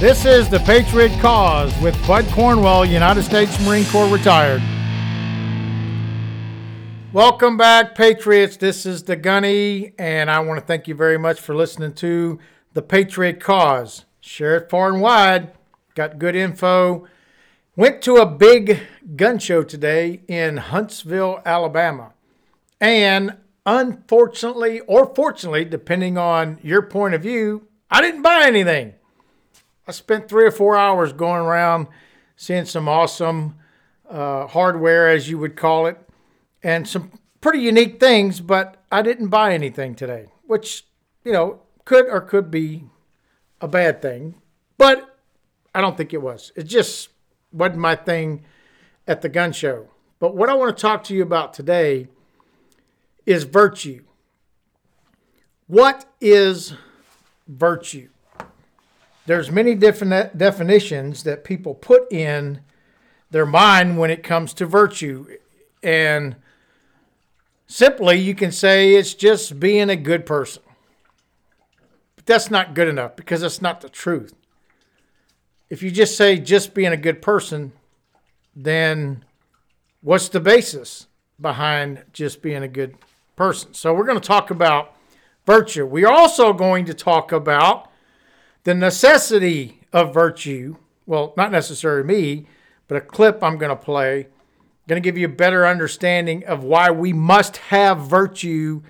This is the Patriot Cause with Bud Cornwell, United States Marine Corps retired. Welcome back, Patriots. This is the Gunny, and I want to thank you very much for listening to the Patriot Cause. Share it far and wide. Got good info. Went to a big gun show today in Huntsville, Alabama. And unfortunately, or fortunately, depending on your point of view, I didn't buy anything. I spent three or four hours going around seeing some awesome uh, hardware, as you would call it, and some pretty unique things, but I didn't buy anything today, which, you know, could or could be a bad thing, but I don't think it was. It just wasn't my thing at the gun show. But what I want to talk to you about today is virtue. What is virtue? there's many different definitions that people put in their mind when it comes to virtue. And simply, you can say it's just being a good person. But that's not good enough because that's not the truth. If you just say just being a good person, then what's the basis behind just being a good person? So, we're going to talk about virtue. We are also going to talk about the necessity of virtue, well, not necessarily me, but a clip I'm going to play, going to give you a better understanding of why we must have virtue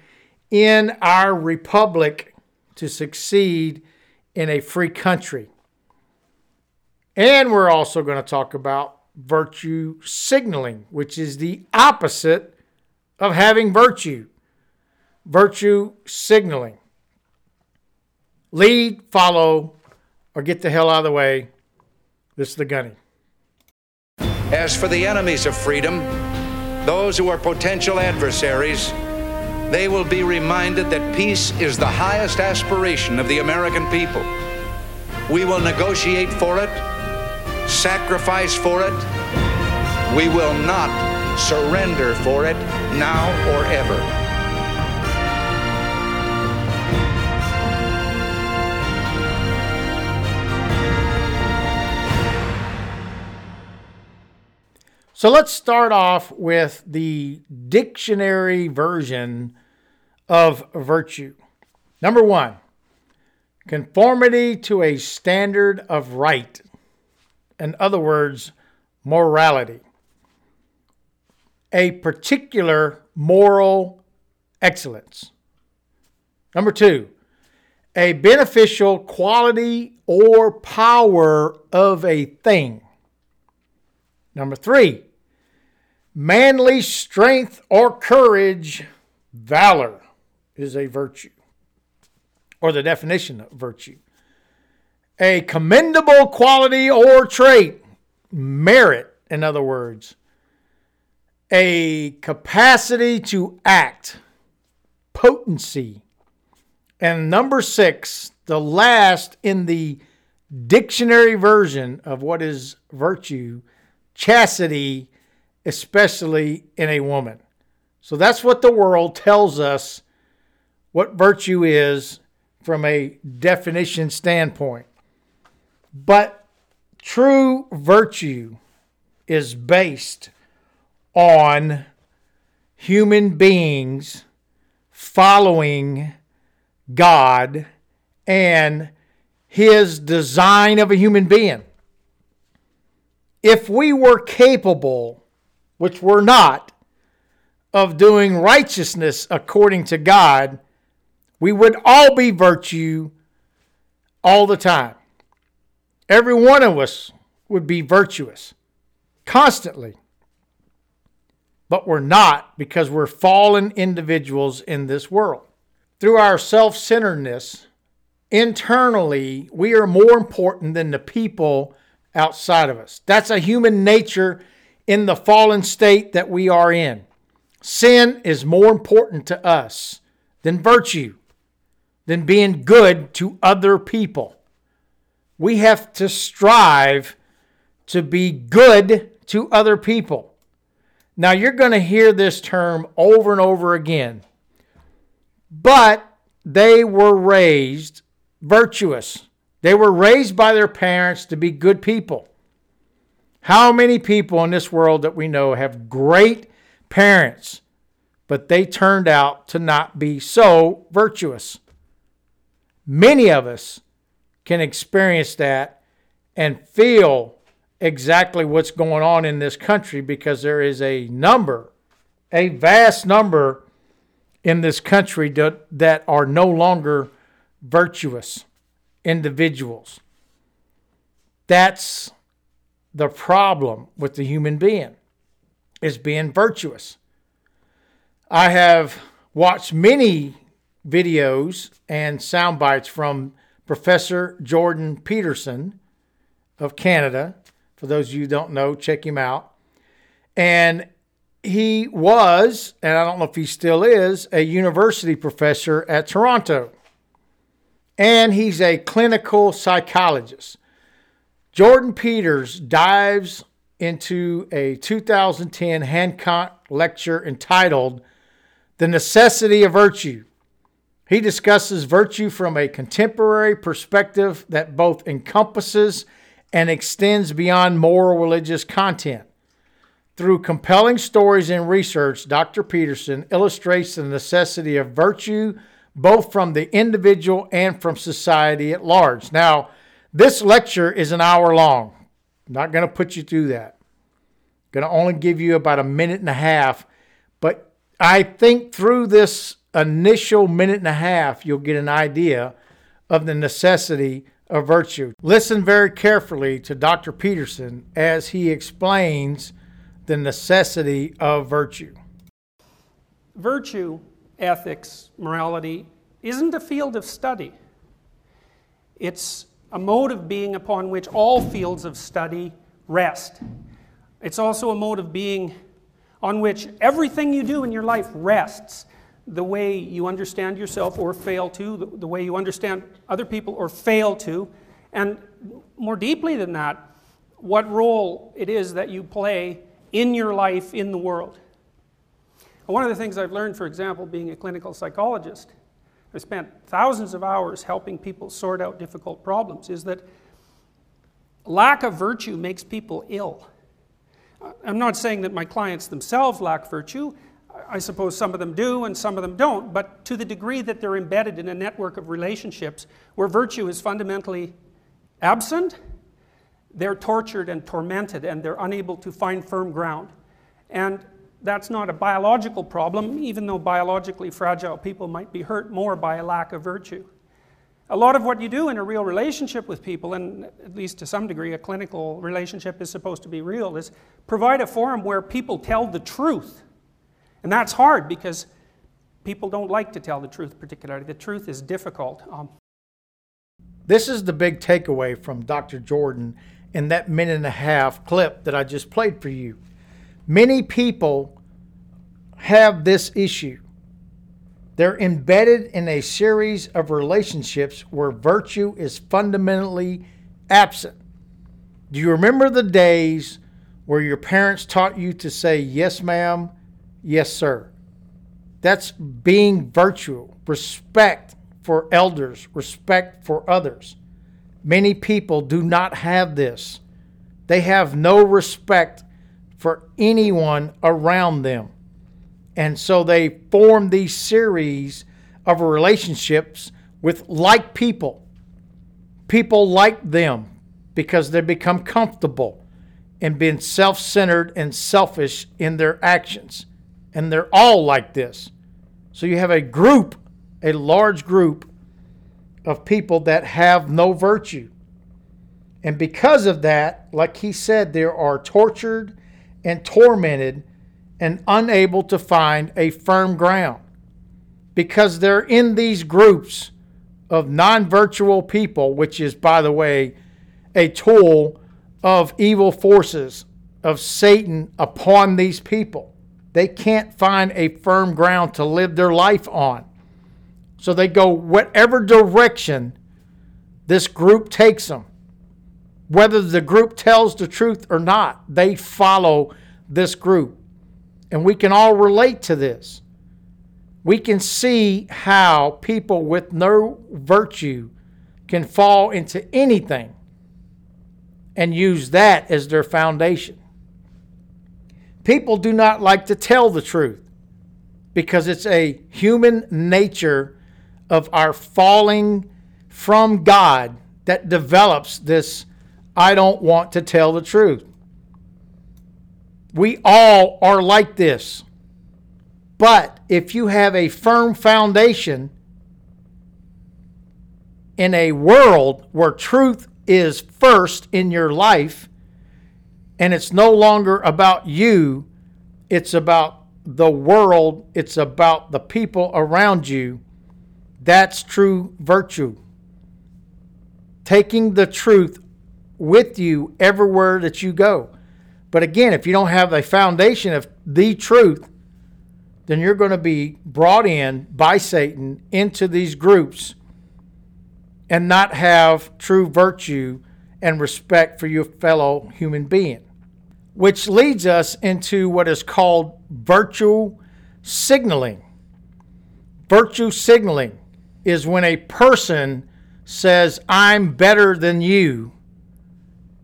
in our republic to succeed in a free country. And we're also going to talk about virtue signaling, which is the opposite of having virtue. Virtue signaling lead, follow, or get the hell out of the way. This is the gunny. As for the enemies of freedom, those who are potential adversaries, they will be reminded that peace is the highest aspiration of the American people. We will negotiate for it, sacrifice for it. We will not surrender for it now or ever. So let's start off with the dictionary version of virtue. Number one, conformity to a standard of right. In other words, morality. A particular moral excellence. Number two, a beneficial quality or power of a thing. Number three, manly strength or courage, valor is a virtue, or the definition of virtue. A commendable quality or trait, merit, in other words. A capacity to act, potency. And number six, the last in the dictionary version of what is virtue, chastity especially in a woman. So that's what the world tells us what virtue is from a definition standpoint. But true virtue is based on human beings following God and his design of a human being. If we were capable which we're not, of doing righteousness according to God, we would all be virtue all the time. Every one of us would be virtuous constantly. But we're not because we're fallen individuals in this world. Through our self centeredness, internally, we are more important than the people outside of us. That's a human nature in the fallen state that we are in. Sin is more important to us than virtue, than being good to other people. We have to strive to be good to other people, Now, you're going to hear this term over and over again, but they were raised virtuous. They were raised by their parents to be good people. How many people in this world that we know have great parents, but they turned out to not be so virtuous? Many of us can experience that and feel exactly what's going on in this country because there is a number, a vast number in this country that, are no longer virtuous individuals. That's the problem with the human being is being virtuous. I have watched many videos and sound bites from Professor Jordan Peterson of Canada. For those of you who don't know, check him out. And he was, and I don't know if he still is, a university professor at Toronto. And he's a clinical psychologist. Jordan Peters dives into a 2010 Hancock lecture entitled The Necessity of Virtue he discusses virtue from a contemporary perspective that both encompasses and extends beyond moral religious content. Through compelling stories and research, Dr. Peterson illustrates the necessity of virtue both from the individual and from society at large. Now, this lecture is an hour long. I'm not going to put you through that. I'm going to only give you about a minute and a half, but I think through this initial minute and a half, you'll get an idea of the necessity of virtue. Listen very carefully to Dr. Peterson as he explains the necessity of virtue. Virtue, ethics, morality isn't a field of study. It's a mode of being upon which all fields of study rest. It's also a mode of being on which everything you do in your life rests the way you understand yourself or fail to, the, way you understand other people or fail to, and more deeply than that, what role it is that you play in your life in the world. one of the things I've learned, for example, being a clinical psychologist, I've spent thousands of hours helping people sort out difficult problems, is that lack of virtue makes people ill. I'm not saying that my clients themselves lack virtue. I suppose some of them do and some of them don't, but to the degree that they're embedded in a network of relationships where virtue is fundamentally absent, they're tortured and tormented and they're unable to find firm ground. And that's not a biological problem, even though biologically fragile people might be hurt more by a lack of virtue. A lot of what you do in a real relationship with people, and at least to some degree a clinical relationship is supposed to be real, is provide a forum where people tell the truth and that's hard because people don't like to tell the truth, particularly. The truth is difficult. Um, this is the big takeaway from Dr. Jordan in that minute and a half clip that I just played for you. Many people have this issue. They're embedded in a series of relationships where virtue is fundamentally absent. Do you remember the days where your parents taught you to say yes, ma'am, Yes, sir. That's being virtual, respect for elders, respect for others. Many people do not have this. They have no respect for anyone around them. And so they form these series of relationships with like people. People like them because they become comfortable in being self centered and selfish in their actions and they're all like this. So you have a group, a large group of people that have no virtue. And because of that, like he said, they are tortured and tormented and unable to find a firm ground because they're in these groups of non virtual people, which is, by the way, a tool of evil forces of Satan upon these people. They can't find a firm ground to live their life on. So they go whatever direction this group takes them. Whether the group tells the truth or not, they follow this group. And we can all relate to this. We can see how people with no virtue can fall into anything and use that as their foundation. People do not like to tell the truth because it's a human nature of our falling from God that develops this I don't want to tell the truth. We all are like this. But if you have a firm foundation in a world where truth is first in your life, and it's no longer about you, it's about the world, it's about the people around you, that's true virtue. Taking the truth with you everywhere that you go. But again, if you don't have a foundation of the truth, then you're going to be brought in by Satan into these groups and not have true virtue and respect for your fellow human being. Which leads us into what is called virtue signaling. Virtue signaling is when a person says, I'm better than you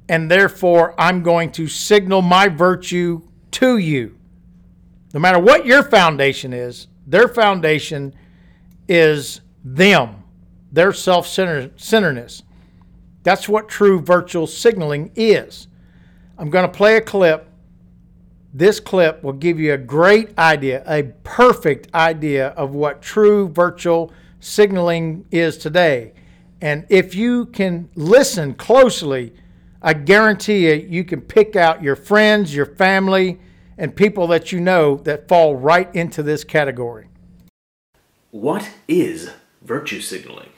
and therefore I'm going to signal my virtue to you. No matter what your foundation is, their foundation is them, their self centeredness. That's what true virtual signaling is. I'm going to play a clip. This clip will give you a great idea, a perfect idea of what true virtual signaling is today. And if you can listen closely, I guarantee you, you can pick out your friends, your family, and people that you know that fall right into this category. What is virtue signaling?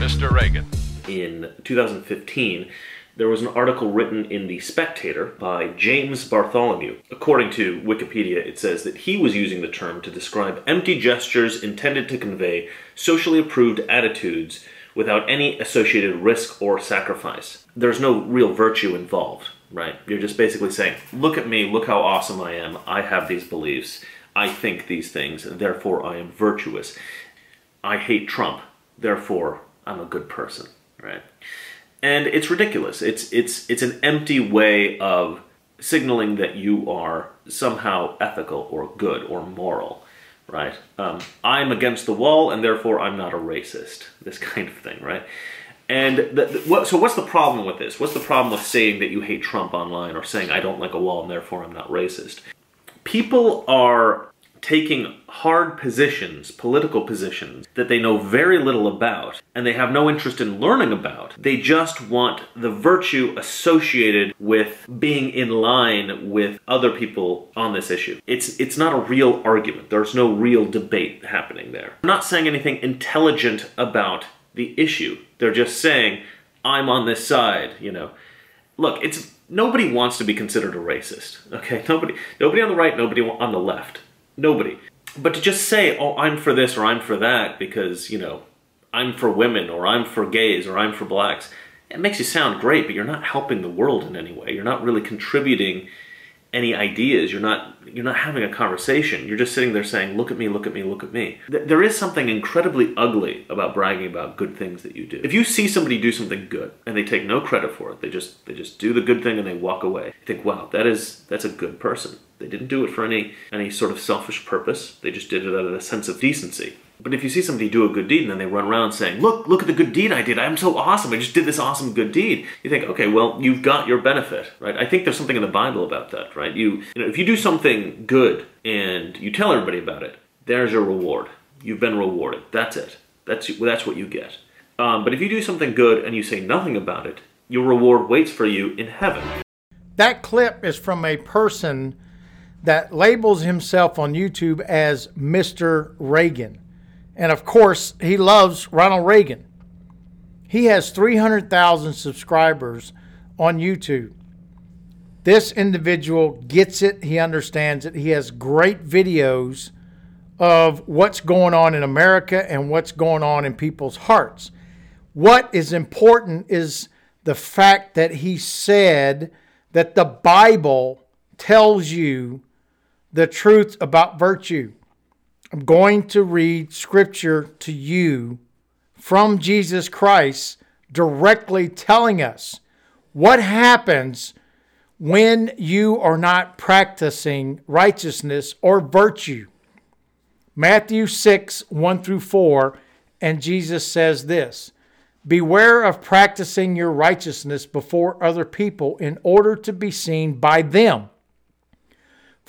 Mr. Reagan. In 2015, there was an article written in The Spectator by James Bartholomew. According to Wikipedia, it says that he was using the term to describe empty gestures intended to convey socially approved attitudes without any associated risk or sacrifice. There's no real virtue involved, right? You're just basically saying, look at me, look how awesome I am, I have these beliefs, I think these things, therefore I am virtuous. I hate Trump, therefore I'm a good person, right? And it's ridiculous. It's it's it's an empty way of signaling that you are somehow ethical or good or moral right? Um, I'm against the wall, and therefore I'm not a racist. This kind of thing, right? And the, the, what, so, what's the problem with this? What's the problem with saying that you hate Trump online or saying I don't like a wall and therefore I'm not racist? People are taking hard positions, political positions, that they know very little about and they have no interest in learning about. They just want the virtue associated with being in line with other people on this issue. It's it's not a real argument. There's no real debate happening there. I'm not saying anything intelligent about the issue. They're just saying I'm on this side, you know. Look, it's nobody wants to be considered a racist. Okay? Nobody nobody on the right, nobody on the left Nobody. But to just say, oh, I'm for this or I'm for that because, you know, I'm for women or I'm for gays or I'm for blacks, it makes you sound great, but you're not helping the world in any way. You're not really contributing any ideas. You're not you're not having a conversation. You're just sitting there saying, "Look at me, look at me, look at me." There is something incredibly ugly about bragging about good things that you do. If you see somebody do something good and they take no credit for it, they just they just do the good thing and they walk away. You think, "Wow, that is that's a good person." They didn't do it for any any sort of selfish purpose. They just did it out of a sense of decency. But if you see somebody do a good deed and then they run around saying, "Look, look at the good deed I did. I'm so awesome. I just did this awesome good deed." You think, "Okay, well, you've got your benefit, right?" I think there's something in the Bible about that, right? You, you know, if you do something good and you tell everybody about it, there's your reward. You've been rewarded. That's it. That's that's what you get. Um, but if you do something good and you say nothing about it, your reward waits for you in heaven. That clip is from a person that labels himself on YouTube as Mr. Reagan. And of course, he loves Ronald Reagan. He has 300,000 subscribers on YouTube. This individual gets it, he understands it. He has great videos of what's going on in America and what's going on in people's hearts. What is important is the fact that he said that the Bible tells you the truth about virtue. I'm going to read scripture to you from Jesus Christ directly telling us what happens when you are not practicing righteousness or virtue. Matthew 6, 1 through 4, and Jesus says this Beware of practicing your righteousness before other people in order to be seen by them.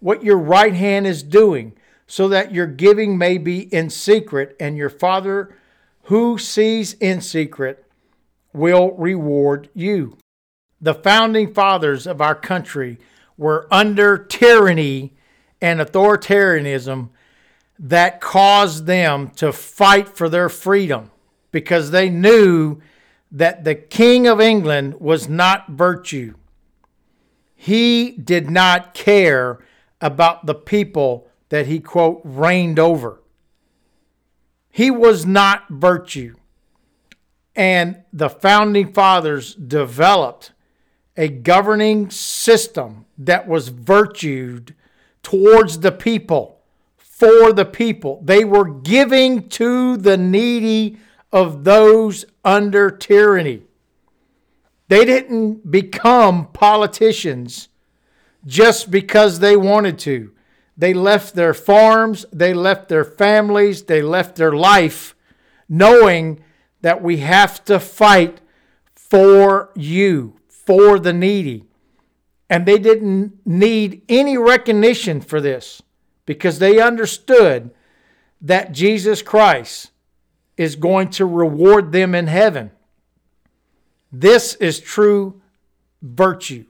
what your right hand is doing, so that your giving may be in secret, and your Father who sees in secret will reward you. The founding fathers of our country were under tyranny and authoritarianism that caused them to fight for their freedom because they knew that the King of England was not virtue. He did not care about the people that he, quote, reigned over. He was not virtue. And the founding fathers developed a governing system that was virtued towards the people, for the people. They were giving to the needy of those under tyranny. They didn't become politicians just because they wanted to. They left their farms, they left their families, they left their life, knowing that we have to fight for you, for the needy. And they didn't need any recognition for this because they understood that Jesus Christ is going to reward them in heaven. This is true virtue.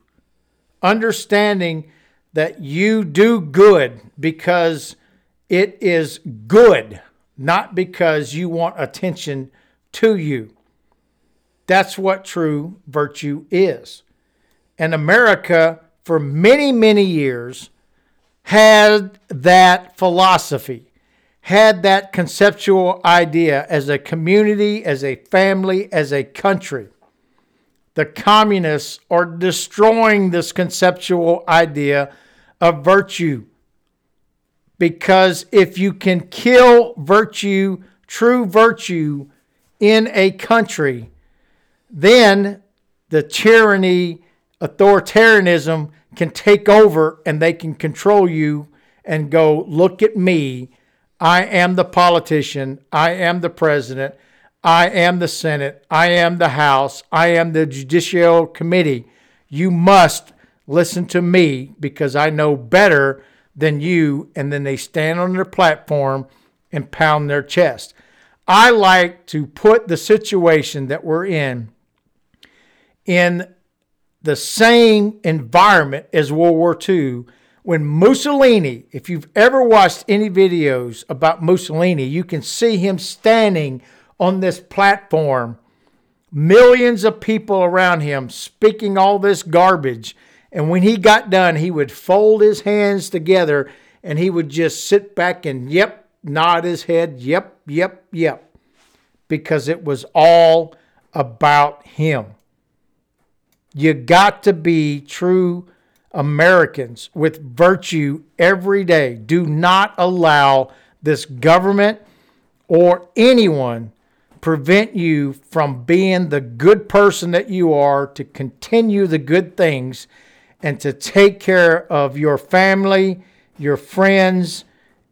Understanding that you do good because it is good, not because you want attention to you. That's what true virtue is. And America, for many, many years, had that philosophy had that conceptual idea as a community, as a family, as a country. The communists are destroying this conceptual idea of virtue. Because if you can kill virtue, true virtue, in a country, then the tyranny, authoritarianism can take over and they can control you and go, look at me I am the politician. I am the president. I am the Senate. I am the House. I am the Judicial Committee. You must listen to me because I know better than you. And then they stand on their platform and pound their chest. I like to put the situation that we're in in the same environment as World War II when Mussolini, if you've ever watched any videos about Mussolini, you can see him standing on this platform, millions of people around him speaking all this garbage. And when he got done, he would fold his hands together and he would just sit back and, yep, nod his head, yep, yep, yep, because it was all about him. You got to be true Americans with virtue every day. Do not allow this government or anyone prevent you from being the good person that you are to continue the good things and to take care of your family, your friends,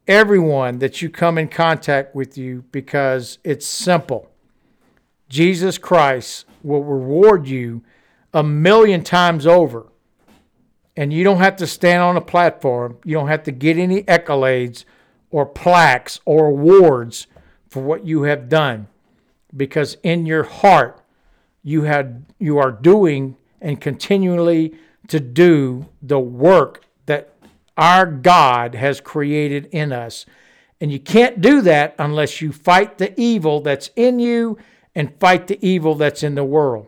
everyone that you come in contact with you because it's simple. Jesus Christ will reward you a million times over and you don't have to stand on a platform. You don't have to get any accolades or plaques or awards for what you have done because in your heart you had you are doing and continually to do the work that our God has created in us. And you can't do that unless you fight the evil that's in you and fight the evil that's in the world.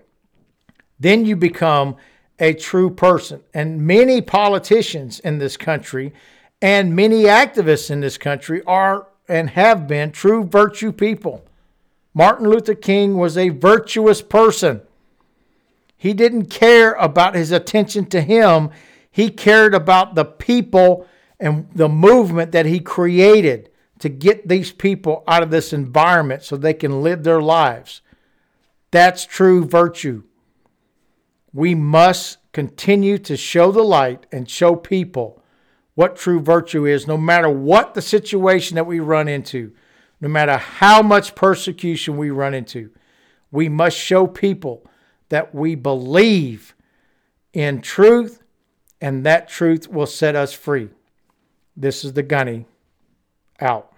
Then you become a true person. And many politicians in this country and many activists in this country are and have been true virtue people. Martin Luther King was a virtuous person. He didn't care about his attention to him, he cared about the people and the movement that he created to get these people out of this environment so they can live their lives. That's true virtue. We must continue to show the light and show people what true virtue is, no matter what the situation that we run into, no matter how much persecution we run into. We must show people that we believe in truth, and that truth will set us free. This is the Gunny out.